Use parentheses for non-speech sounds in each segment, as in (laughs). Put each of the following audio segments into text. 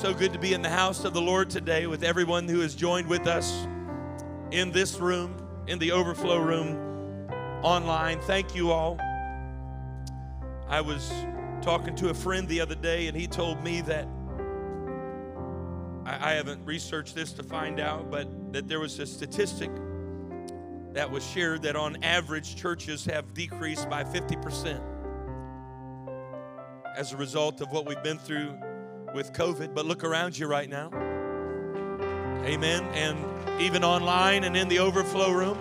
So good to be in the house of the Lord today with everyone who has joined with us in this room, in the overflow room, online. Thank you all. I was talking to a friend the other day, and he told me that I, I haven't researched this to find out, but that there was a statistic that was shared that on average churches have decreased by 50% as a result of what we've been through with COVID, but look around you right now. Amen. And even online and in the overflow room.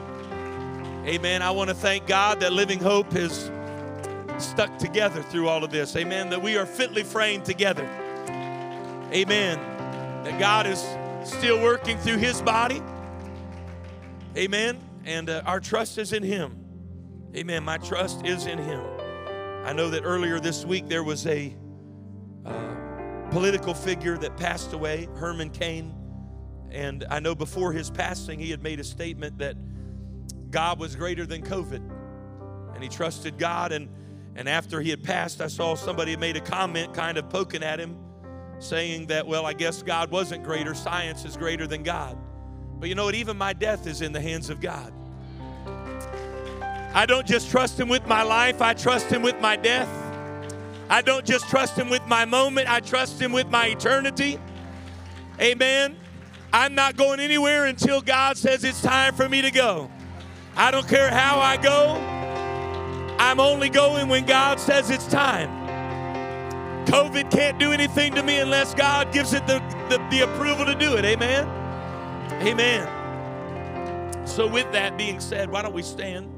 Amen. I want to thank God that Living Hope has stuck together through all of this. Amen. That we are fitly framed together. Amen. That God is still working through His body. Amen. And uh, our trust is in Him. Amen. My trust is in Him. I know that earlier this week there was a uh, political figure that passed away, Herman Cain. And I know before his passing, he had made a statement that God was greater than COVID. And he trusted God. And, and after he had passed, I saw somebody made a comment kind of poking at him, saying that, well, I guess God wasn't greater. Science is greater than God. But you know what? Even my death is in the hands of God. I don't just trust him with my life, I trust him with my death. I don't just trust Him with my moment, I trust Him with my eternity. Amen. I'm not going anywhere until God says it's time for me to go. I don't care how I go, I'm only going when God says it's time. COVID can't do anything to me unless God gives it the, the, the approval to do it. Amen. Amen. So, with that being said, why don't we stand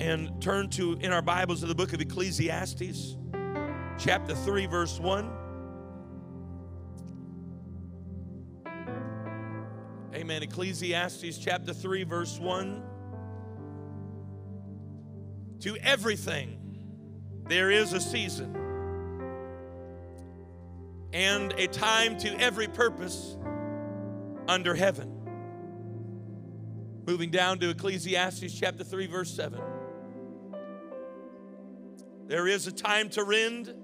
and turn to in our Bibles to the book of Ecclesiastes? Chapter 3, verse 1. Amen. Ecclesiastes chapter 3, verse 1. To everything there is a season and a time to every purpose under heaven. Moving down to Ecclesiastes chapter 3, verse 7. There is a time to rend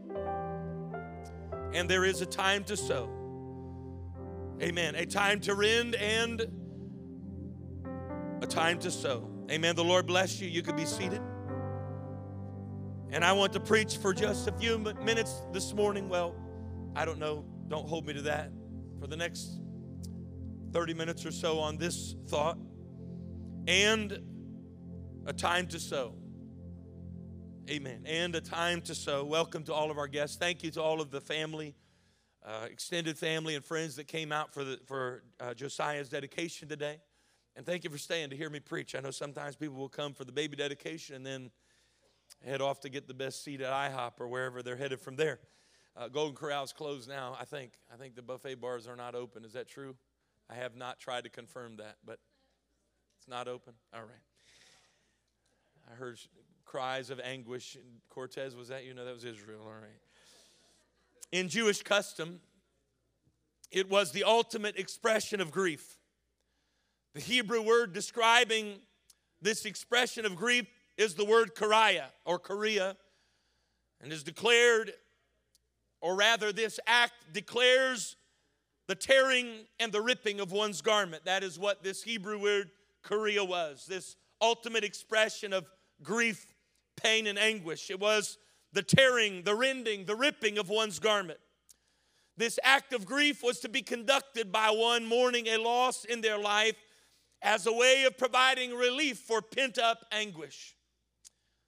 and there is a time to sow. Amen. A time to rend and a time to sow. Amen. The Lord bless you. You could be seated. And I want to preach for just a few minutes this morning. Well, I don't know. Don't hold me to that. For the next 30 minutes or so on this thought and a time to sow. Amen. And a time to sow. Welcome to all of our guests. Thank you to all of the family, uh, extended family, and friends that came out for, the, for uh, Josiah's dedication today. And thank you for staying to hear me preach. I know sometimes people will come for the baby dedication and then head off to get the best seat at IHOP or wherever they're headed from there. Uh, Golden is closed now. I think. I think the buffet bars are not open. Is that true? I have not tried to confirm that, but it's not open. All right. I heard cries of anguish. Cortez, was that you? know that was Israel. All right. In Jewish custom, it was the ultimate expression of grief. The Hebrew word describing this expression of grief is the word kariah or kriah, and is declared, or rather, this act declares the tearing and the ripping of one's garment. That is what this Hebrew word kriah was this ultimate expression of grief pain and anguish. It was the tearing, the rending, the ripping of one's garment. This act of grief was to be conducted by one mourning a loss in their life as a way of providing relief for pent up anguish.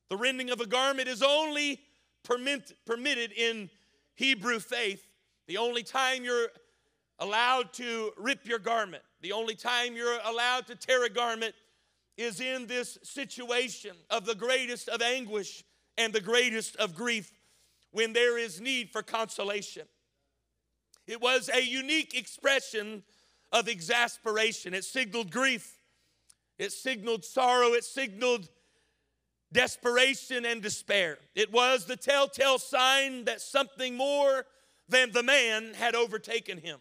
The rending of a garment is only permit, permitted in Hebrew faith. The only time you're allowed to rip your garment, the only time you're allowed to tear a garment is in this situation of the greatest of anguish and the greatest of grief, when there is need for consolation. It was a unique expression of exasperation. It signaled grief, it signaled sorrow, it signaled desperation and despair. It was the telltale sign that something more than the man had overtaken him.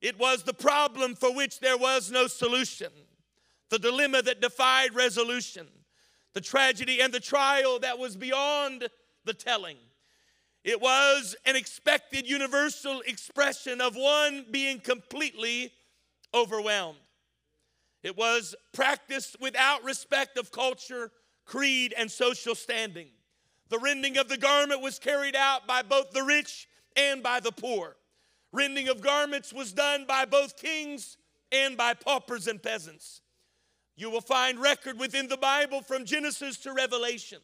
It was the problem for which there was no solution, the dilemma that defied resolution, the tragedy and the trial that was beyond the telling. It was an expected universal expression of one being completely overwhelmed. It was practiced without respect of culture, creed, and social standing. The rending of the garment was carried out by both the rich and by the poor. Rending of garments was done by both kings and by paupers and peasants. You will find record within the Bible from Genesis to Revelation.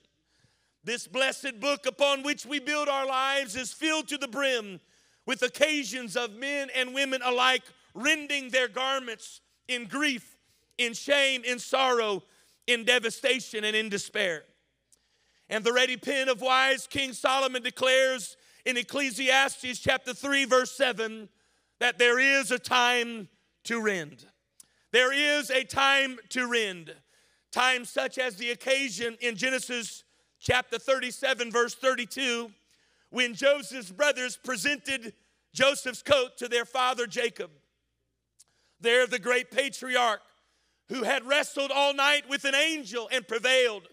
This blessed book upon which we build our lives is filled to the brim with occasions of men and women alike rending their garments in grief, in shame, in sorrow, in devastation, and in despair. And the ready pen of wise King Solomon declares in Ecclesiastes chapter 3, verse 7, that there is a time to rend. There is a time to rend. Time such as the occasion in Genesis chapter 37, verse 32, when Joseph's brothers presented Joseph's coat to their father Jacob. There, the great patriarch who had wrestled all night with an angel and prevailed,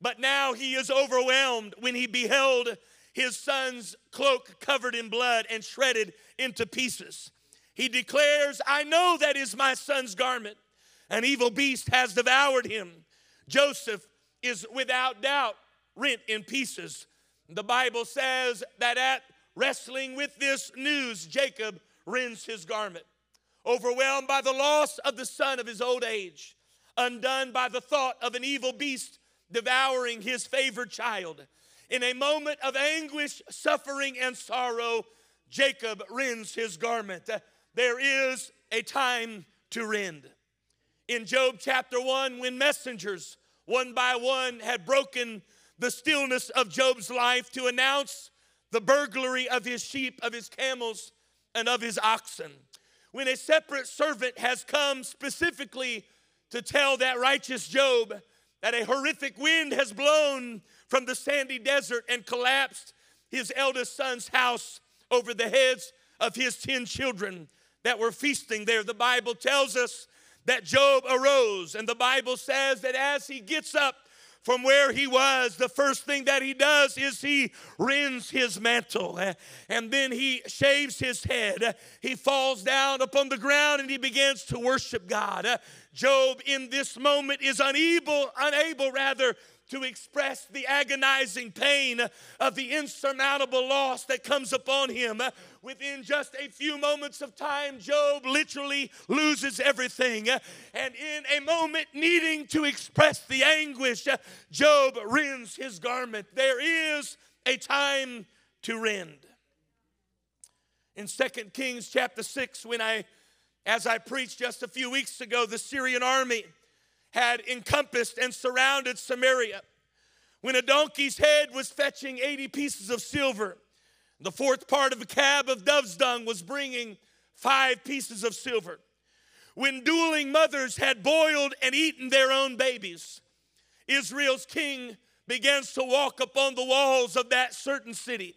but now he is overwhelmed when he beheld his son's cloak covered in blood and shredded into pieces. He declares, I know that is my son's garment. An evil beast has devoured him. Joseph is without doubt rent in pieces. The Bible says that at wrestling with this news, Jacob rends his garment. Overwhelmed by the loss of the son of his old age, undone by the thought of an evil beast devouring his favored child, in a moment of anguish, suffering, and sorrow, Jacob rends his garment. There is a time to rend. In Job chapter 1, when messengers, one by one, had broken the stillness of Job's life to announce the burglary of his sheep, of his camels, and of his oxen. When a separate servant has come specifically to tell that righteous Job that a horrific wind has blown from the sandy desert and collapsed his eldest son's house over the heads of his 10 children that were feasting there. The Bible tells us that Job arose, and the Bible says that as he gets up from where he was, the first thing that he does is he rends his mantle eh, and then he shaves his head. He falls down upon the ground and he begins to worship God. Eh, Job in this moment is unable, unable rather to express the agonizing pain of the insurmountable loss that comes upon him. Within just a few moments of time, Job literally loses everything. And in a moment, needing to express the anguish, Job rends his garment. There is a time to rend. In 2 Kings chapter 6, when I as I preached just a few weeks ago, the Syrian army had encompassed and surrounded Samaria. When a donkey's head was fetching 80 pieces of silver, the fourth part of a cab of dove's dung was bringing five pieces of silver. When dueling mothers had boiled and eaten their own babies, Israel's king begins to walk upon the walls of that certain city.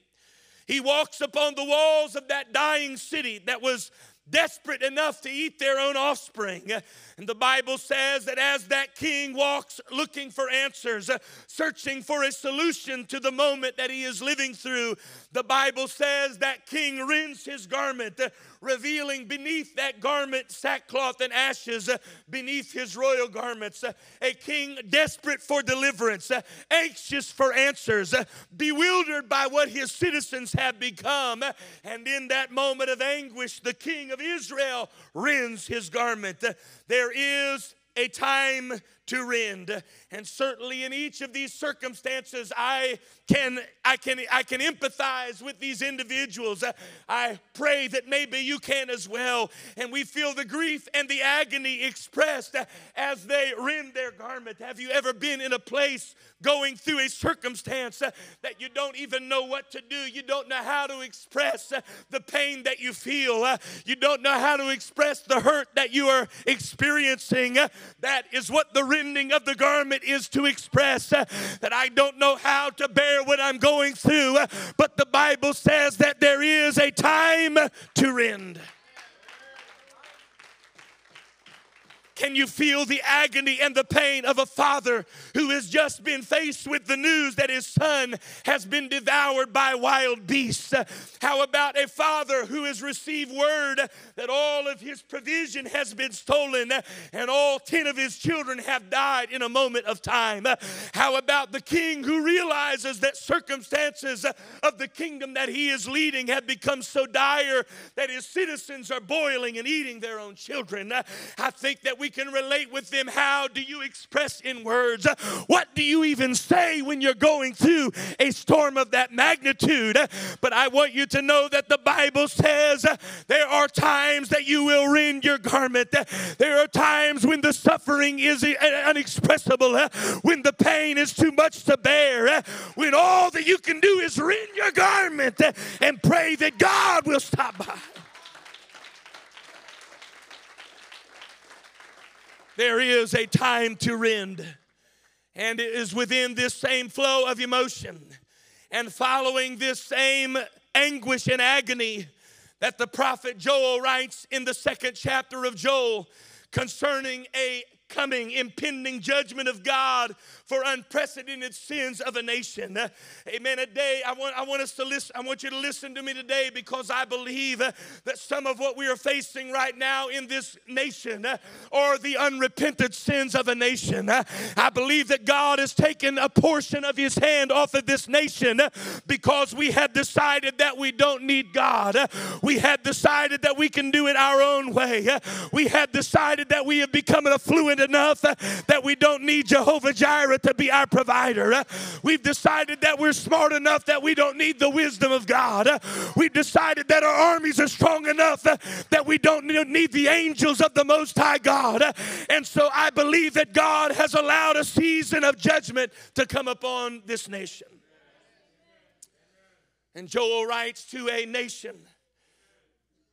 He walks upon the walls of that dying city that was desperate enough to eat their own offspring. And the Bible says that as that king walks looking for answers, searching for a solution to the moment that he is living through, the Bible says that king rends his garment, uh, revealing beneath that garment sackcloth and ashes, uh, beneath his royal garments. Uh, a king desperate for deliverance, anxious for answers, bewildered by what his citizens have become. And in that moment of anguish, the king of Israel rends his garment. There is a time to rend. And certainly in each of these circumstances, I can, I can, I can empathize with these individuals. I pray that maybe you can as well. And we feel the grief and the agony expressed as they rend their garment. Have you ever been in a place going through a circumstance uh, that you don't even know what to do? You don't know how to express uh, the pain that you feel. Uh, you don't know how to express the hurt that you are experiencing. That is what the rending of the garment is to express. That I don't know how to bear what I'm going through, but the Bible says that there is a time to rend. Can you feel the agony and the pain of a father who has just been faced with the news that his son has been devoured by wild beasts? How about a father who has received word that all of his provision has been stolen and all 10 of his children have died in a moment of time? How about the king who realizes that circumstances of the kingdom that he is leading have become so dire that his citizens are boiling and eating their own children? I think that we we can relate with them. How do you express in words? What do you even say when you're going through a storm of that magnitude? But I want you to know that the Bible says there are times that you will rend your garment. There are times when the suffering is unexpressible, when the pain is too much to bear, when all that you can do is rend your garment and pray that God will stop by. There is a time to rend. And it is within this same flow of emotion and following this same anguish and agony that the prophet Joel writes in the second chapter of Joel concerning a coming impending judgment of God for unprecedented sins of a nation. Amen. Today, I want, I want us to listen. I want you to listen to me today because I believe that some of what we are facing right now in this nation are the unrepented sins of a nation. I believe that God has taken a portion of His hand off of this nation because we have decided that we don't need God. We have decided that we can do it our own way. We have decided that we have become affluent enough that we don't need Jehovah Jireh to be our provider. We've decided that we're smart enough that we don't need the wisdom of God. We've decided that our armies are strong enough that we don't need the angels of the Most High God. And so I believe that God has allowed a season of judgment to come upon this nation. And Joel writes to a nation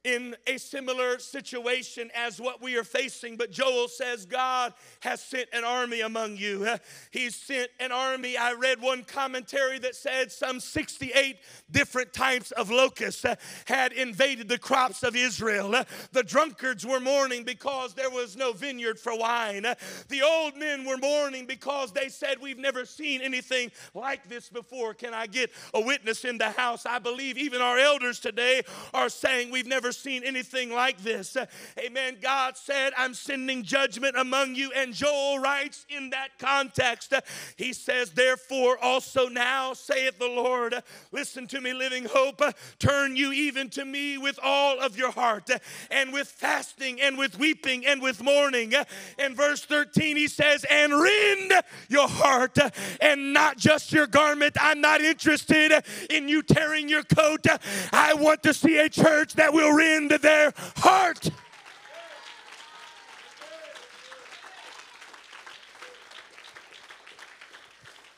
in a similar situation as what we are facing. But Joel says, God has sent an army among you. (laughs) He's sent an army. I read one commentary that said some 68 different types of locusts uh, had invaded the crops of Israel. Uh, the drunkards were mourning because there was no vineyard for wine. Uh, the old men were mourning because they said, We've never seen anything like this before. Can I get a witness in the house? I believe even our elders today are saying, We've never seen anything like this. Amen. God said, I'm sending judgment among you. And Joel writes in that context, he says, Therefore, also now, saith the Lord, listen to me, living hope, turn you even to me with all of your heart, and with fasting, and with weeping, and with mourning. In verse 13, he says, And rend your heart, and not just your garment. I'm not interested in you tearing your coat. I want to see a church that will rend their heart.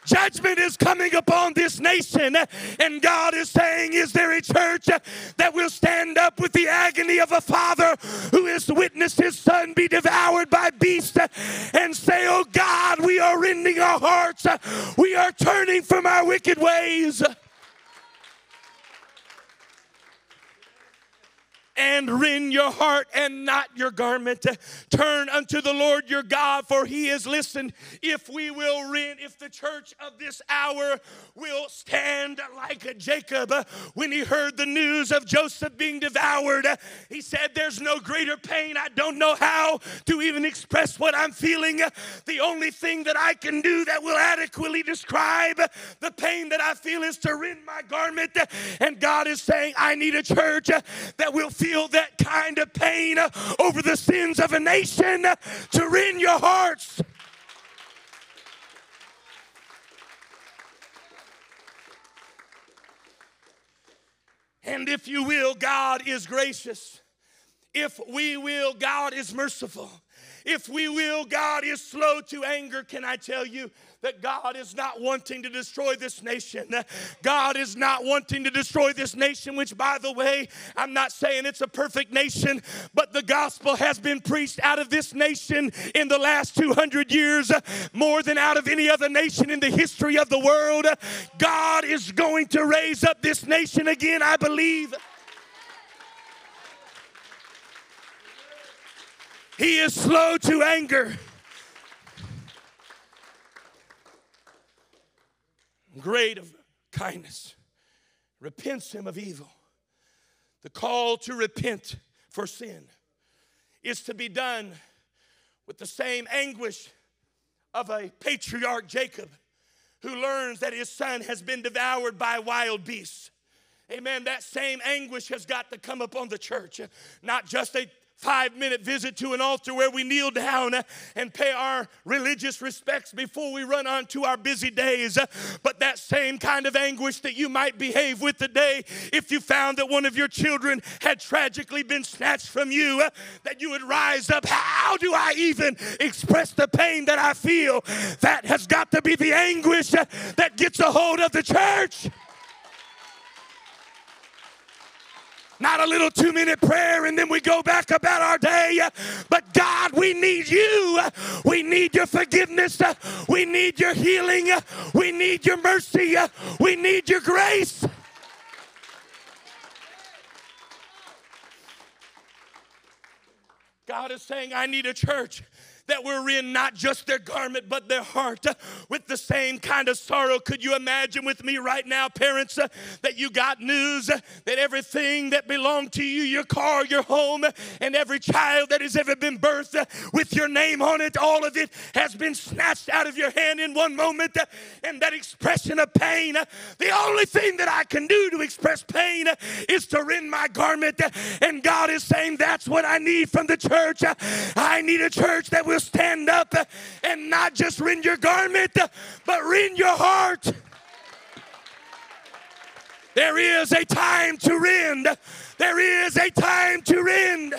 Judgment is coming upon this nation, and God is saying, Is there a church that will stand up with the agony of a father who has witnessed his son be devoured by beasts and say, Oh God, we are rending our hearts, we are turning from our wicked ways? And rend your heart and not your garment. Turn unto the Lord your God, for he has listened. If we will rend, if the church of this hour will stand like Jacob when he heard the news of Joseph being devoured, he said, There's no greater pain. I don't know how to even express what I'm feeling. The only thing that I can do that will adequately describe the pain that I feel is to rend my garment. And God is saying, I need a church that will feel feel that kind of pain over the sins of a nation to rend your hearts. And if you will, God is gracious. If we will, God is merciful. If we will, God is slow to anger. Can I tell you, that God is not wanting to destroy this nation? God is not wanting to destroy this nation, which, by the way, I'm not saying it's a perfect nation, but the gospel has been preached out of this nation in the last 200 years more than out of any other nation in the history of the world. God is going to raise up this nation again, I believe. He is slow to anger. Great of kindness. Repents him of evil. The call to repent for sin is to be done with the same anguish of a patriarch Jacob who learns that his son has been devoured by wild beasts. Amen. That same anguish has got to come upon the church. Not just a five minute visit to an altar where we kneel down and pay our religious respects before we run on to our busy days. But that same kind of anguish that you might behave with today if you found that one of your children had tragically been snatched from you, that you would rise up. How do I even express the pain that I feel? That has got to be the anguish that gets a hold of the church. Not a little two minute prayer and then we go back about our day. But God, we need you. We need your forgiveness. We need your healing. We need your mercy. We need your grace. God is saying, I need a church that were in not just their garment but their heart with the same kind of sorrow. Could you imagine with me right now, parents, that you got news that everything that belonged to you, your car, your home, and every child that has ever been birthed with your name on it, all of it has been snatched out of your hand in one moment. And that expression of pain, the only thing that I can do to express pain is to rend my garment. And God is saying, That's what I need from the church. I need a church that will will stand up and not just rend your garment, but rend your heart. There is a time to rend. There is a time to rend.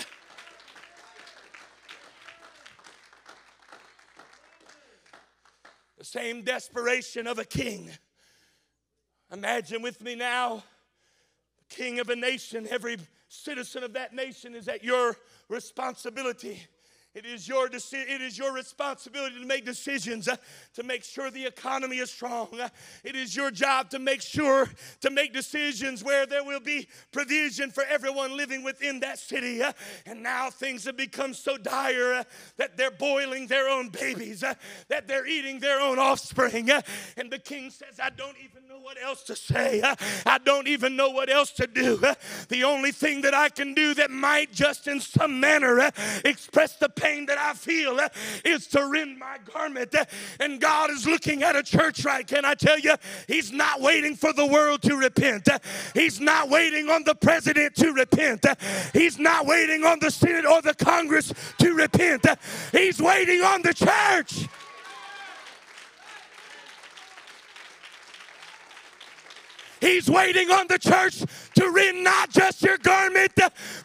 The same desperation of a king. Imagine with me now, king of a nation, every citizen of that nation is at your responsibility. It is your deci- it is your responsibility to make decisions uh, to make sure the economy is strong. Uh, it is your job to make sure to make decisions where there will be provision for everyone living within that city. Uh, and now things have become so dire uh, that they're boiling their own babies, uh, that they're eating their own offspring. Uh, and the king says, "I don't even know what else to say. I don't even know what else to do. The only thing that I can do that might just in some manner express the pain that I feel uh, is to rend my garment. Uh, and God is looking at a church right. Can I tell you? He's not waiting for the world to repent. Uh, he's not waiting on the president to repent. He's not waiting on the Senate or the Congress to repent. He's waiting on the church. He's waiting on the church to rend not just your garment,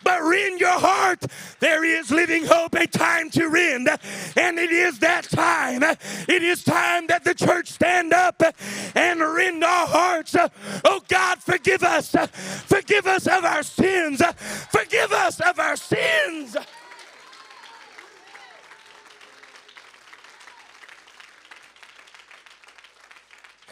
but rend your heart. There is living hope, a time to rend, and it is that time. It is time that the church stand up and rend our hearts. Oh God, forgive us. Forgive us of our sins. Forgive us of our sins.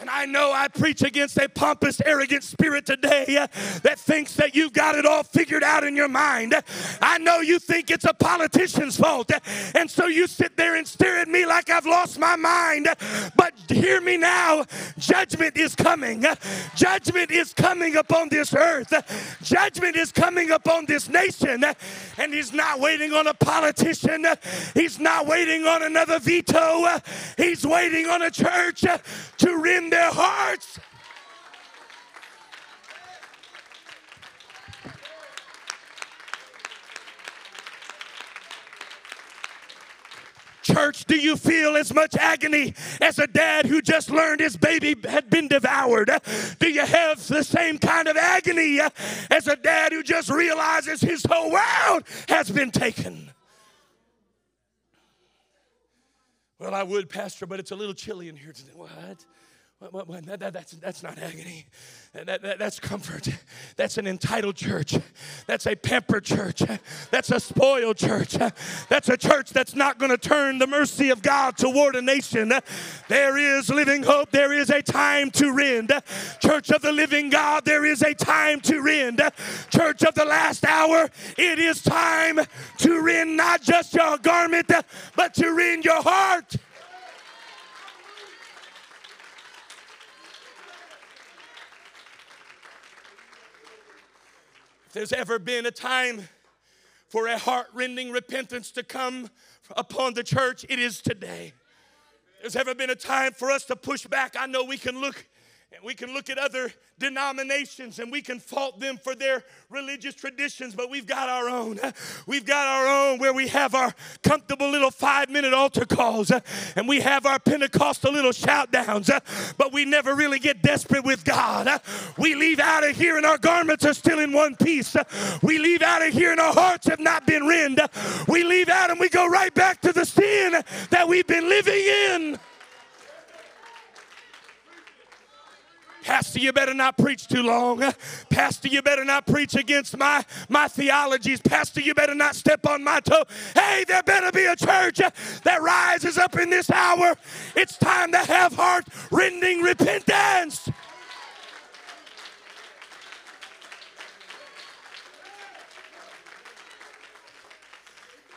And I know I preach against a pompous, arrogant spirit today uh, that thinks that you've got it all figured out in your mind. I know you think it's a politician's fault. And so you sit there and stare at me like I've lost my mind. But hear me now judgment is coming. Judgment is coming upon this earth. Judgment is coming upon this nation. And He's not waiting on a politician, He's not waiting on another veto. He's waiting on a church to rend their hearts. Church, do you feel as much agony as a dad who just learned his baby had been devoured? Do you have the same kind of agony as a dad who just realizes his whole world has been taken? Well, I would, Pastor, but it's a little chilly in here today. What? That, that's, that's not agony. That, that, that's comfort. That's an entitled church. That's a pampered church. That's a spoiled church. That's a church that's not going to turn the mercy of God toward a nation. There is living hope. There is a time to rend. Church of the living God, there is a time to rend. Church of the last hour, it is time to rend not just your garment, but to rend your heart. If there's ever been a time for a heart-rending repentance to come upon the church, it is today. There's ever been a time for us to push back. I know we can look and we can look at other denominations and we can fault them for their religious traditions, but we've got our own. We've got our own where we have our comfortable little five minute altar calls and we have our Pentecostal little shout downs, but we never really get desperate with God. We leave out of here and our garments are still in one piece. We leave out of here and our hearts have not been rend. We leave out and we go right back to the sin that we've been living in. Pastor, you better not preach too long. Pastor, you better not preach against my, my theologies. Pastor, you better not step on my toe. Hey, there better be a church that rises up in this hour. It's time to have heart rending repentance.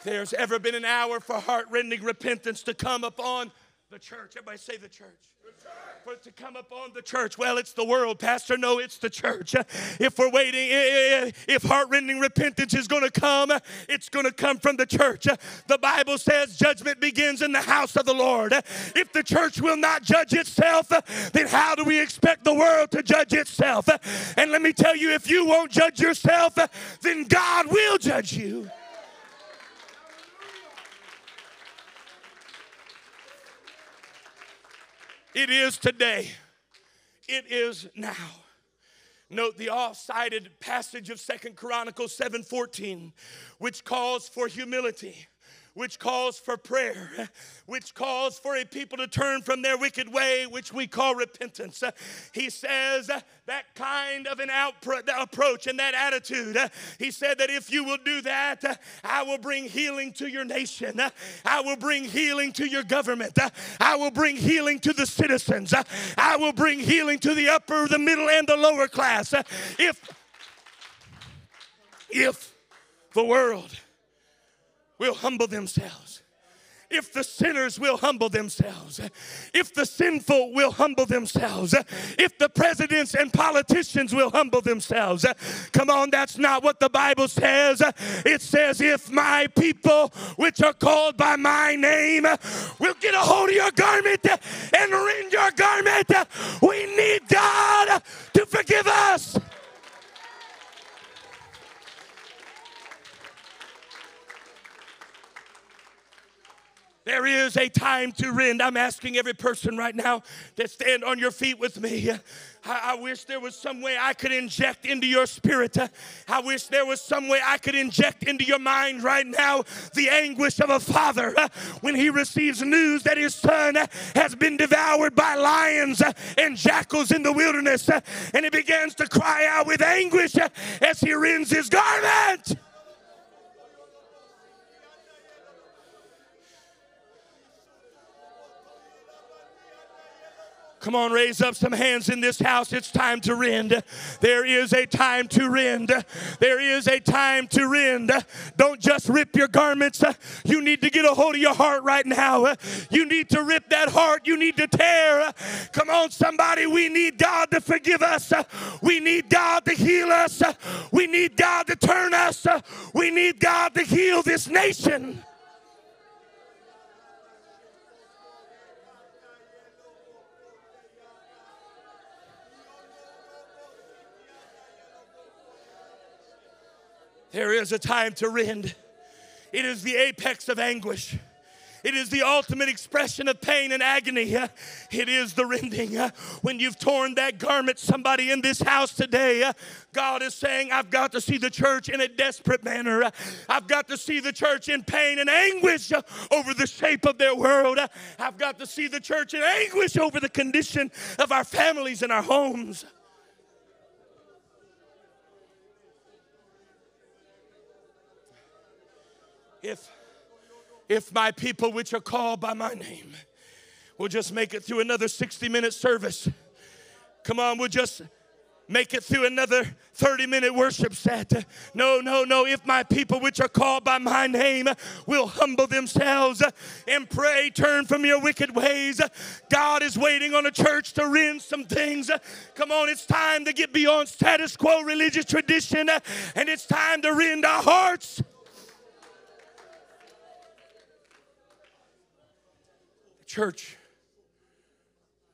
There's ever been an hour for heart rending repentance to come upon the church. Everybody say the church for it to come upon the church. Well, it's the world, Pastor. No, it's the church. If we're waiting, eh, eh, eh, if heart-rending repentance is going to come, it's going to come from the church. The Bible says judgment begins in the house of the Lord. If the church will not judge itself, then how do we expect the world to judge itself? And let me tell you, if you won't judge yourself, then God will judge you. It is today. It is now. Note the off-cited passage of Second Chronicles 7:14, which calls for humility which calls for prayer, which calls for a people to turn from their wicked way, which we call repentance. He says that kind of an approach and that attitude. He said that if you will do that, I will bring healing to your nation. I will bring healing to your government. I will bring healing to the citizens. I will bring healing to the upper, the middle, and the lower class. If if the world will humble themselves, if the sinners will humble themselves, if the sinful will humble themselves, if the presidents and politicians will humble themselves. Come on, that's not what the Bible says. It says, if my people, which are called by my name, will get a hold of your garment and rend your garment, we need God to forgive us. There is a time to rend. I'm asking every person right now to stand on your feet with me. I, I, wish there was some way I could inject into your spirit. I wish there was some way I could inject into your mind right now the anguish of a father when he receives news that his son has been devoured by lions and jackals in the wilderness. And he begins to cry out with anguish as he rends his garment. Come on, raise up some hands in this house. It's time to rend. There is a time to rend. There is a time to rend. Don't just rip your garments. You need to get a hold of your heart right now. You need to rip that heart. You need to tear. Come on, somebody. We need God to forgive us. We need God to heal us. We need God to turn us. We need God to heal this nation. There is a time to rend. It is the apex of anguish. It is the ultimate expression of pain and agony. It is the rending. When you've torn that garment, somebody in this house today, God is saying, I've got to see the church in a desperate manner. I've got to see the church in pain and anguish over the shape of their world. I've got to see the church in anguish over the condition of our families and our homes. If if my people which are called by my name will just make it through another 60 minute service. Come on, we'll just make it through another 30 minute worship set. No, no, no. If my people, which are called by my name, will humble themselves and pray, turn from your wicked ways, God is waiting on a church to rend some things. Come on, it's time to get beyond status quo religious tradition and it's time to rend our hearts. Church,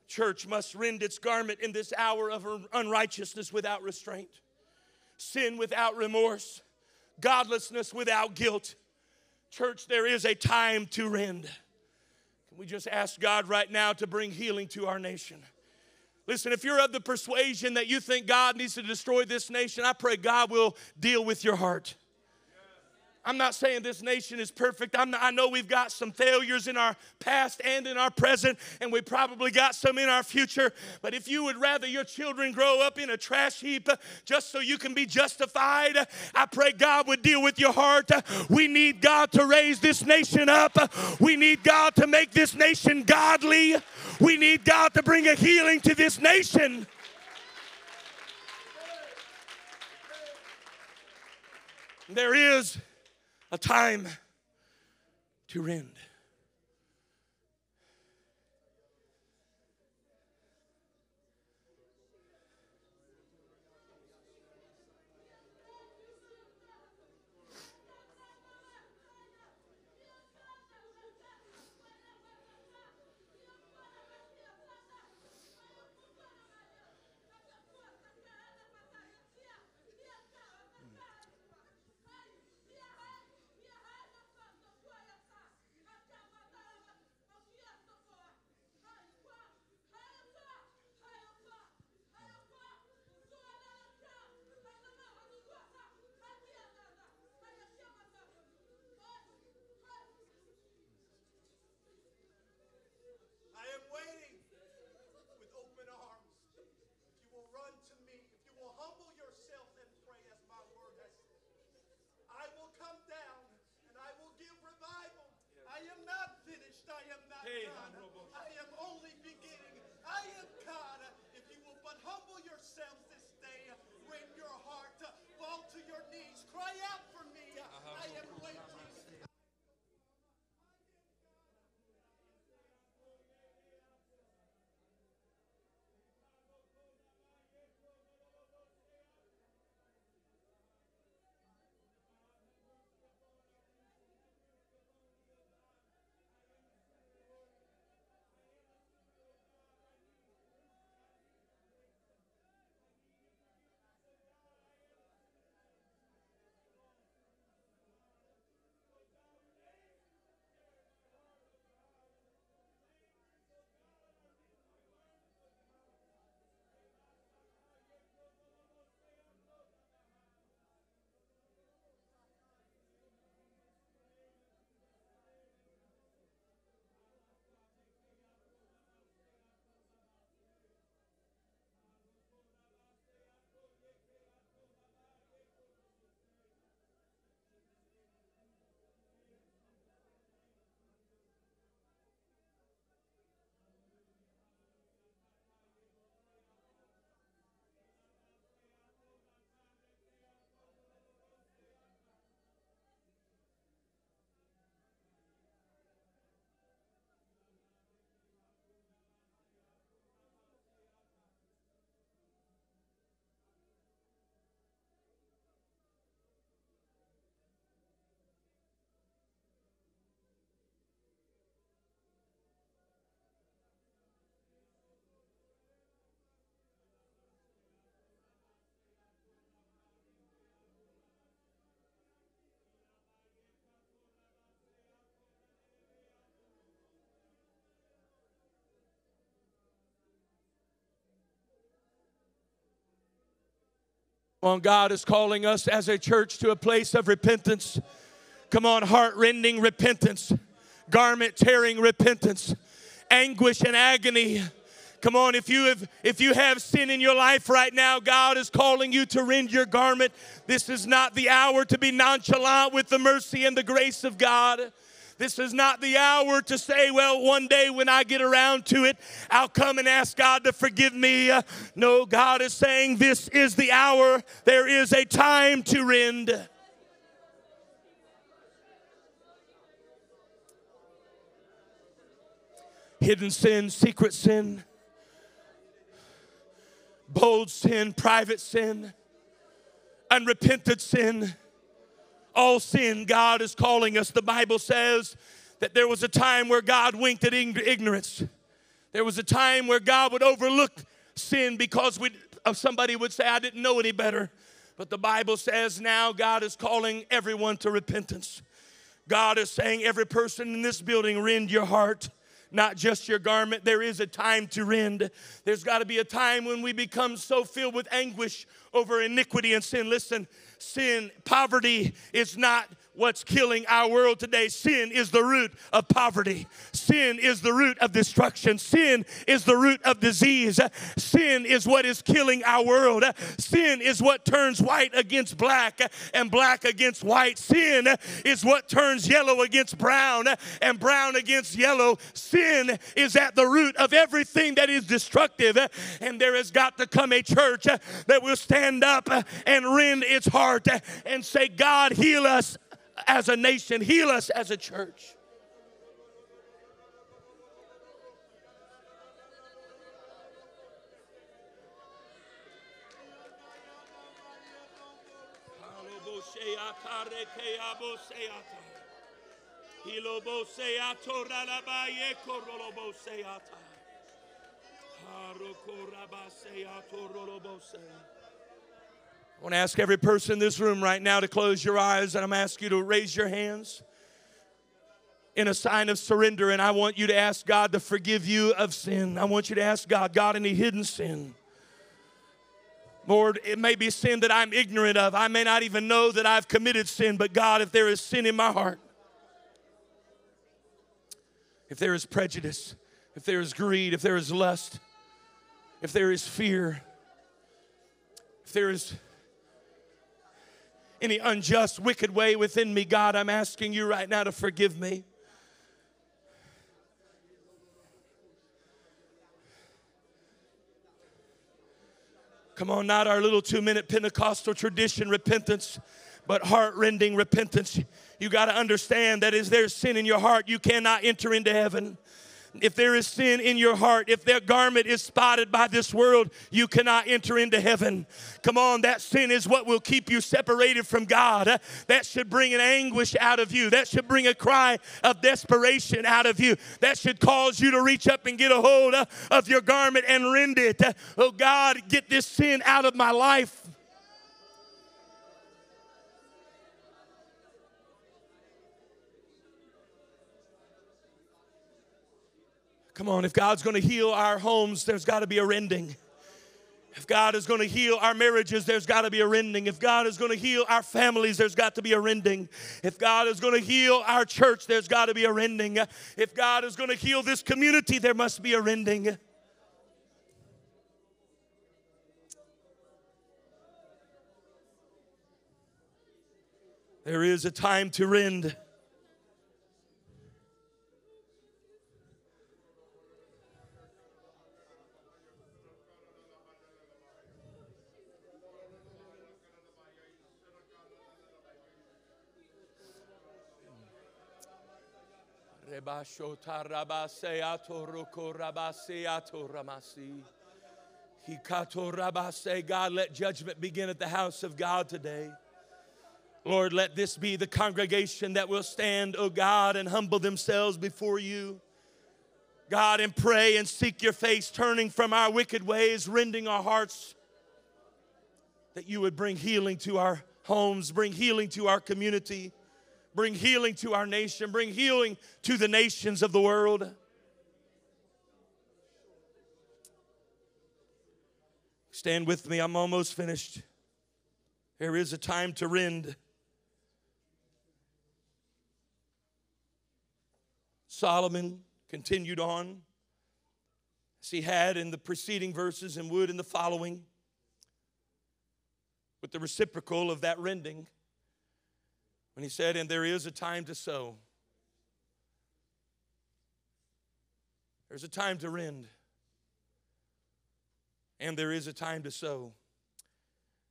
church must rend its garment in this hour of unrighteousness without restraint, sin without remorse, godlessness without guilt. Church, there is a time to rend. Can we just ask God right now to bring healing to our nation? Listen, if you're of the persuasion that you think God needs to destroy this nation, I pray God will deal with your heart. I'm not saying this nation is perfect. Not, i know we've got some failures in our past and in our present, and we probably got some in our future. But if you would rather your children grow up in a trash heap uh, just so you can be justified, uh, I pray God would deal with your heart. Uh, we need God to raise this nation up. We need God to make this nation godly. We need God to bring a healing to this nation. There is a time to rend. On God is calling us as a church to a place of repentance. Come on, heart rending repentance, garment tearing repentance, anguish and agony. Come on, if you have if you have sin in your life right now, God is calling you to rend your garment. This is not the hour to be nonchalant with the mercy and the grace of God. This is not the hour to say, well, one day when I get around to it, I'll come and ask God to forgive me. No, God is saying this is the hour. There is a time to rend. Hidden sin, secret sin, bold sin, private sin, unrepented sin all sin, God is calling us. The Bible says that there was a time where God winked at ignorance. There was a time where God would overlook sin because we, uh, somebody would say, I didn't know any better. But the Bible says now God is calling everyone to repentance. God is saying, every person in this building, rend your heart, not just your garment. There is a time to rend. There's got to be a time when we become so filled with anguish over iniquity and sin. Listen, sin, poverty is not what's killing our world today. Sin is the root of poverty. Sin is the root of destruction. Sin is the root of disease. Sin is what is killing our world. Sin is what turns white against black and black against white. Sin is what turns yellow against brown and brown against yellow. Sin is at the root of everything that is destructive. And there has got to come a church that will stand up and rend its heart and say, God, heal us as a nation, heal us as a church. I want to ask every person in this room right now to close your eyes, and I'm asking you to raise your hands in a sign of surrender. And I want you to ask God to forgive you of sin. I want you to ask God, God, any hidden sin. Lord, it may be sin that I'm ignorant of. I may not even know that I've committed sin, but God, if there is sin in my heart, if there is prejudice, if there is greed, if there is lust, if there is fear, if there is any unjust, wicked way within me, God, I'm asking you right now to forgive me. Come on, not our little two minute Pentecostal tradition repentance, but heart rending repentance. You got to understand that is there sin in your heart, you cannot enter into heaven if there is sin in your heart, if their garment is spotted by this world, you cannot enter into heaven. Come on, that sin is what will keep you separated from God. That should bring an anguish out of you. That should bring a cry of desperation out of you. That should cause you to reach up and get a hold of your garment and rend it. Oh God, get this sin out of my life. Come on, if God's going to heal our homes, there's got to be a rending. If God is going to heal our marriages, there's got to be a rending. If God is going to heal our families, there's got to be a rending. If God is going to heal our church, there's got to be a rending. If God is going to heal this community, there must be a rending. There is a time to rend. God, let judgment begin at the house of God today. Lord, let this be the congregation that will stand, O God, and humble themselves before you. God, and pray and seek your face, turning from our wicked ways, rending our hearts, that you would bring healing to our homes, bring healing to our community bring healing to our nation, bring healing to the nations of the world. Stand with me, I'm almost finished. There is a time to rend. Solomon continued on as he had in the preceding verses and would in the following with the reciprocal of that rending when he said, And there is a time to sow. There's a time to rend. And there is a time to sow.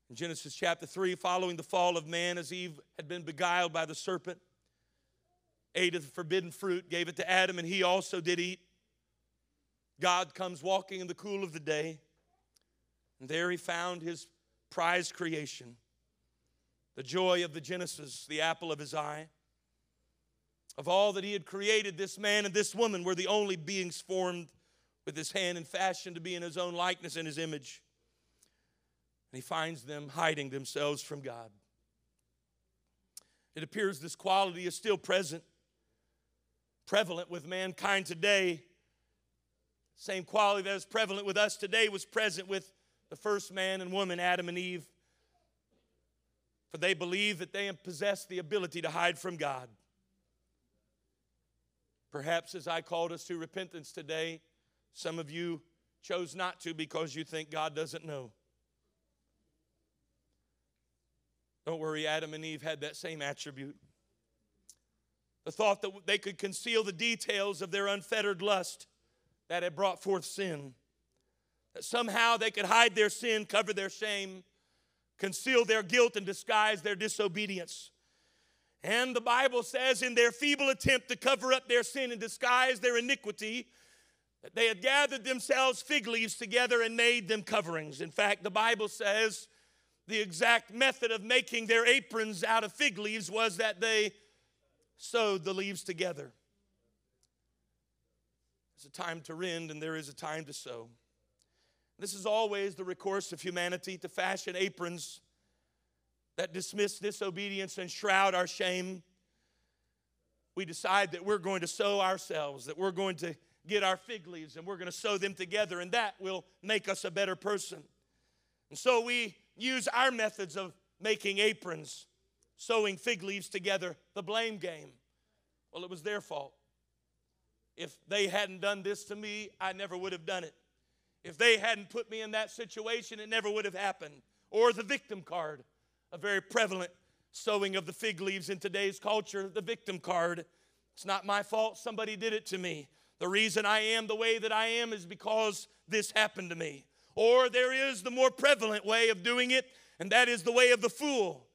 In Genesis chapter 3, following the fall of man, as Eve had been beguiled by the serpent, ate of the forbidden fruit, gave it to Adam, and he also did eat. God comes walking in the cool of the day, and there he found his prized creation, the joy of the Genesis, the apple of his eye. Of all that he had created, this man and this woman were the only beings formed with his hand and fashioned to be in his own likeness and his image. And he finds them hiding themselves from God. It appears this quality is still present, prevalent with mankind today. Same quality that is prevalent with us today was present with the first man and woman, Adam and Eve. For they believe that they possess the ability to hide from God. Perhaps as I called us to repentance today, some of you chose not to because you think God doesn't know. Don't worry, Adam and Eve had that same attribute. The thought that they could conceal the details of their unfettered lust that had brought forth sin. That somehow they could hide their sin, cover their shame, conceal their guilt, and disguise their disobedience. And the Bible says, in their feeble attempt to cover up their sin and disguise their iniquity, that they had gathered themselves fig leaves together and made them coverings. In fact, the Bible says the exact method of making their aprons out of fig leaves was that they sewed the leaves together. There's a time to rend and there is a time to sow. This is always the recourse of humanity to fashion aprons that dismiss disobedience and shroud our shame. We decide that we're going to sow ourselves, that we're going to get our fig leaves and we're going to sew them together, and that will make us a better person. And so we use our methods of making aprons, sewing fig leaves together, the blame game. Well, it was their fault. If they hadn't done this to me, I never would have done it. If they hadn't put me in that situation, it never would have happened. Or the victim card, a very prevalent sewing of the fig leaves in today's culture, the victim card. It's not my fault, somebody did it to me. The reason I am the way that I am is because this happened to me. Or there is the more prevalent way of doing it, and that is the way of the fool,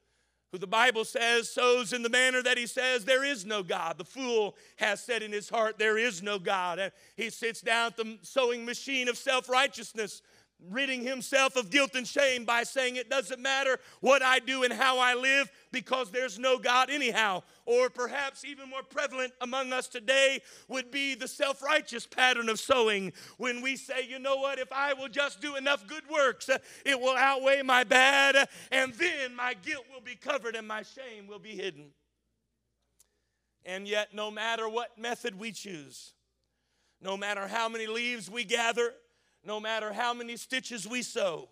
who the Bible says sows in the manner that he says there is no God. The fool has said in his heart, There is no God. And he sits down at the sewing machine of self righteousness ridding himself of guilt and shame by saying it doesn't matter what I do and how I live because there's no God anyhow. Or perhaps even more prevalent among us today would be the self righteous pattern of sowing when we say, you know what, if I will just do enough good works, it will outweigh my bad, and then my guilt will be covered and my shame will be hidden. And yet, no matter what method we choose, no matter how many leaves we gather, no matter how many stitches we sew,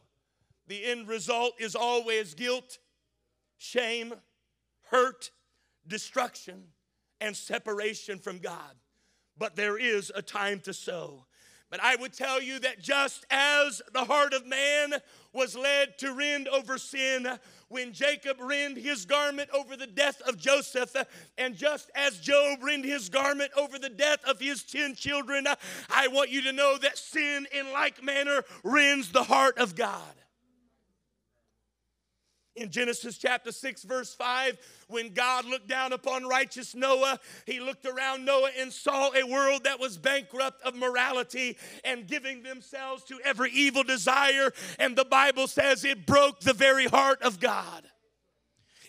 the end result is always guilt, shame, hurt, destruction, and separation from God. But there is a time to sow. But I would tell you that just as the heart of man was led to rend over sin when Jacob rend his garment over the death of Joseph, and just as Job rend his garment over the death of his ten children, I want you to know that sin in like manner rends the heart of God in Genesis chapter 6, verse 5, when God looked down upon righteous Noah, he looked around Noah and saw a world that was bankrupt of morality and giving themselves to every evil desire. And the Bible says it broke the very heart of God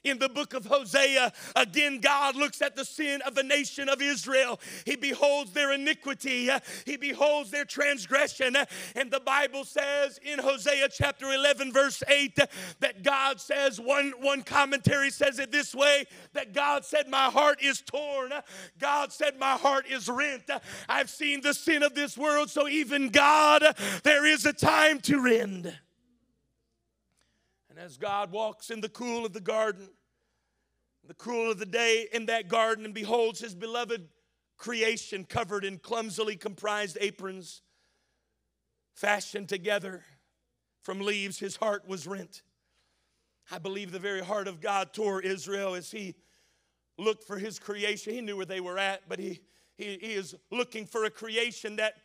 in the book of Hosea, again, God looks at the sin of the nation of Israel. He beholds their iniquity, He beholds their transgression. And the Bible says in Hosea chapter 11, verse 8, that God says, one, one commentary says it this way that God said, My heart is torn. God said, My heart is rent. I've seen the sin of this world, so even God, there is a time to rend. And as God walks in the cool of the garden, the cool of the day in that garden, and beholds his beloved creation covered in clumsily comprised aprons, fashioned together from leaves, his heart was rent. I believe the very heart of God tore Israel as he looked for his creation. He knew where they were at, but he, he, he is looking for a creation that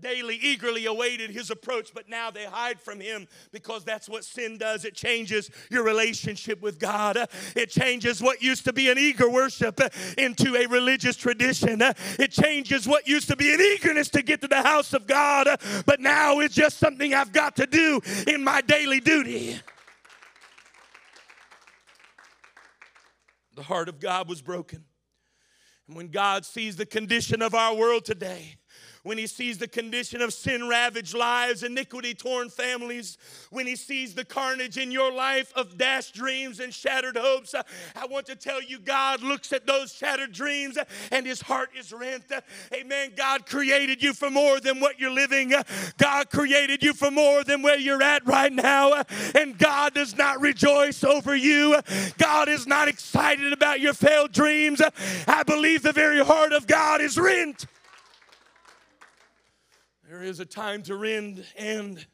daily eagerly awaited his approach, but now they hide from him because that's what sin does. It changes your relationship with God. It changes what used to be an eager worship into a religious tradition. It changes what used to be an eagerness to get to the house of God, but now it's just something I've got to do in my daily duty. The heart of God was broken. And when God sees the condition of our world today, when he sees the condition of sin ravaged lives, iniquity torn families, when he sees the carnage in your life of dashed dreams and shattered hopes, uh, I want to tell you, God looks at those shattered dreams uh, and his heart is rent. Uh, amen. God created you for more than what you're living, God created you for more than where you're at right now. And God does not rejoice over you, God is not excited about your failed dreams. I believe the very heart of God is rent. There is a time to rend and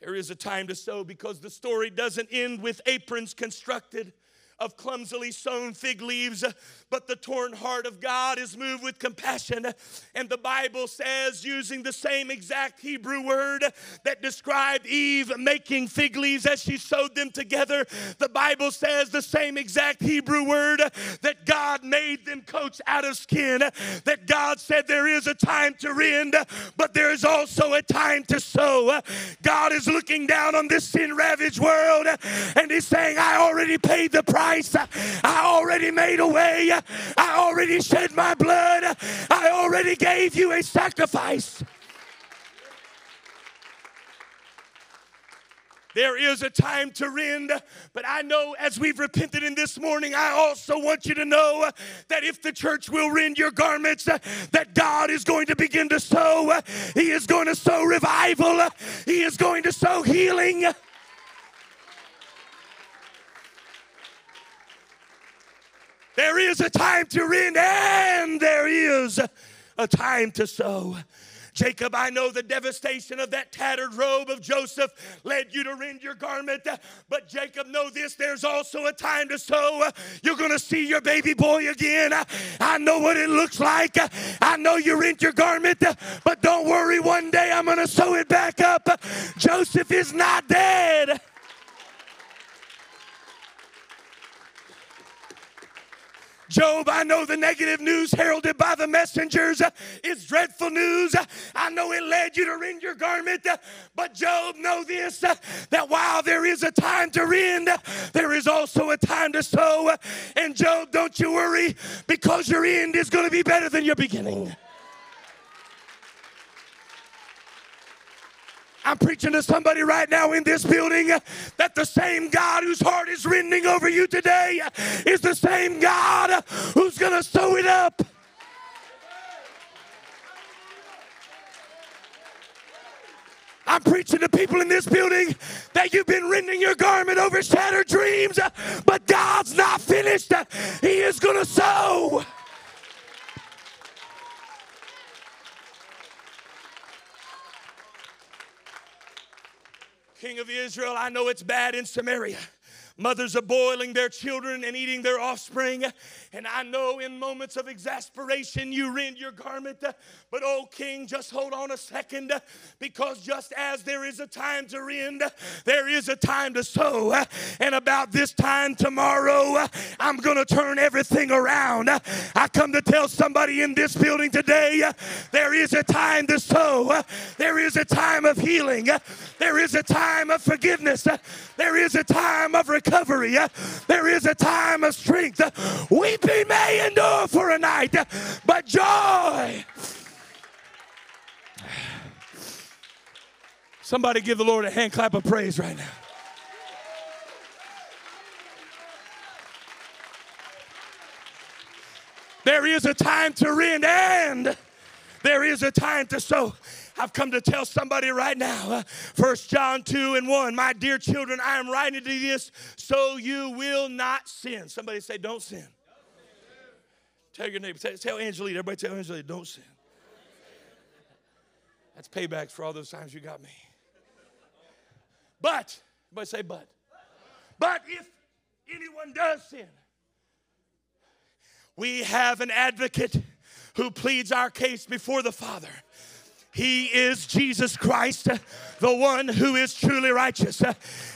there is a time to sow because the story doesn't end with aprons constructed of clumsily sewn fig leaves, but the torn heart of God is moved with compassion. And the Bible says, using the same exact Hebrew word that described Eve making fig leaves as she sewed them together, the Bible says the same exact Hebrew word that God made them coats out of skin. That God said there is a time to rend, but there is also a time to sow. God is looking down on this sin ravaged world and He's saying, I already paid the price price. I already made a way. I already shed my blood. I already gave you a sacrifice. There is a time to rend, but I know as we've repented in this morning, I also want you to know that if the church will rend your garments, that God is going to begin to sow. He is going to sow revival, He is going to sow healing. There is a time to rend and there is a time to sow. Jacob, I know the devastation of that tattered robe of Joseph led you to rend your garment. But Jacob, know this there's also a time to sow. You're going to see your baby boy again. I know what it looks like. I know you rent your garment, but don't worry, one day I'm going to sew it back up. Joseph is not dead. Job, I know the negative news heralded by the messengers is dreadful news. I know it led you to rend your garment, but Job, know this that while there is a time to rend, there is also a time to sow. And Job, don't you worry because your end is going to be better than your beginning. I'm preaching to somebody right now in this building that the same God whose heart is rending over you today is the same God who's going to sew it up. I'm preaching to people in this building that you've been rending your garment over shattered dreams, but God's not finished. He is going to sow. King of Israel, I know it's bad in Samaria. Mothers are boiling their children and eating their offspring. And I know in moments of exasperation you rend your garment. But, oh, King, just hold on a second because just as there is a time to rend, there is a time to sow. And about this time tomorrow, I'm going to turn everything around. I come to tell somebody in this building today there is a time to sow, there is a time of healing, there is a time of forgiveness, there is a time of recovery recovery. Uh, there is a time of strength. Uh, weeping may endure for a night, uh, but joy. Somebody give the Lord a hand clap of praise right now. There is a time to rend and there is a time to sow. I've come to tell somebody right now, uh, First John 2 and 1, my dear children, I am writing to this so you will not sin. Somebody say, don't sin. Tell your neighbor, tell, tell Angelina, everybody tell Angelina, don't sin. That's payback for all those times you got me. But, everybody say, but. But if anyone does sin, we have an advocate who pleads our case before the Father. He is Jesus Christ, the one who is truly righteous.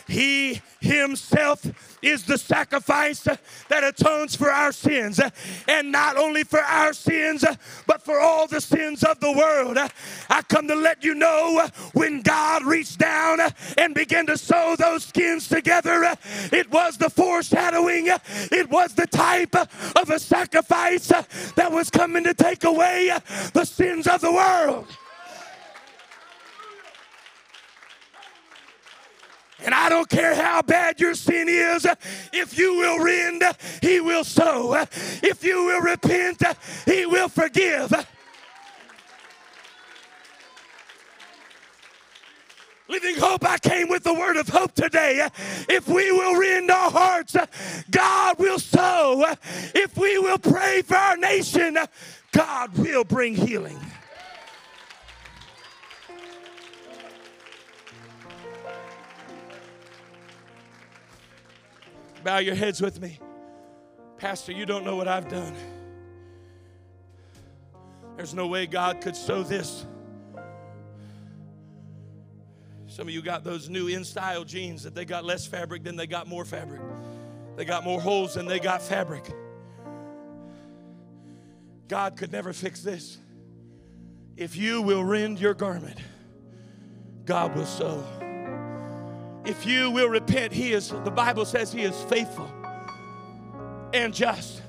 He himself is the sacrifice that atones for our sins, and not only for our sins, but for all the sins of the world. I come to let you know when God reached down and began to sew those skins together, it was the foreshadowing, it was the type of a sacrifice that was coming to take away the sins of the world. And I don't care how bad your sin is, if you will rend, He will sow. If you will repent, He will forgive. Living hope, I came with the word of hope today. If we will rend our hearts, God will sow. If we will pray for our nation, God will bring healing. Bow your heads with me. Pastor, you don't know what I've done. There's no way God could sow this. Some of you got those new in style jeans that they got less fabric than they got more fabric. They got more holes than they got fabric. God could never fix this. If you will rend your garment, God will sow if you will repent, He is, the Bible says He is faithful and just.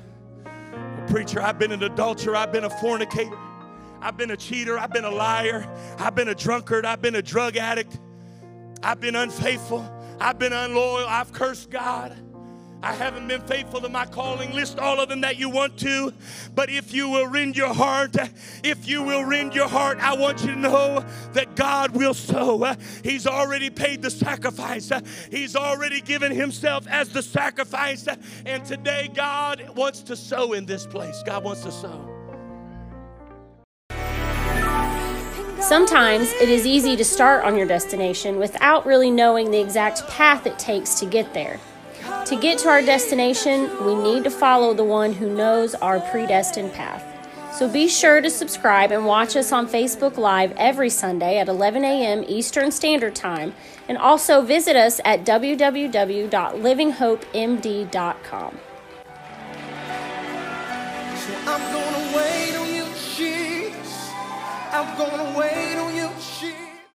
Preacher, I've been an adulterer, I've been a fornicator, I've been a cheater, I've been a liar, I've been a drunkard, I've been a drug addict, I've been unfaithful, I've been unloyal, I've cursed God. I haven't been faithful to my calling. List all of them that you want to. But if you will rend your heart, if you will rend your heart, I want you to know that God will sow. He's already paid the sacrifice, He's already given Himself as the sacrifice. And today, God wants to sow in this place. God wants to sow. Sometimes it is easy to start on your destination without really knowing the exact path it takes to get there. To get to our destination, we need to follow the one who knows our predestined path. So be sure to subscribe and watch us on Facebook Live every Sunday at 11 a.m. Eastern Standard Time, and also visit us at www.livinghopemd.com. So I'm gonna wait on you, Jesus. I'm gonna wait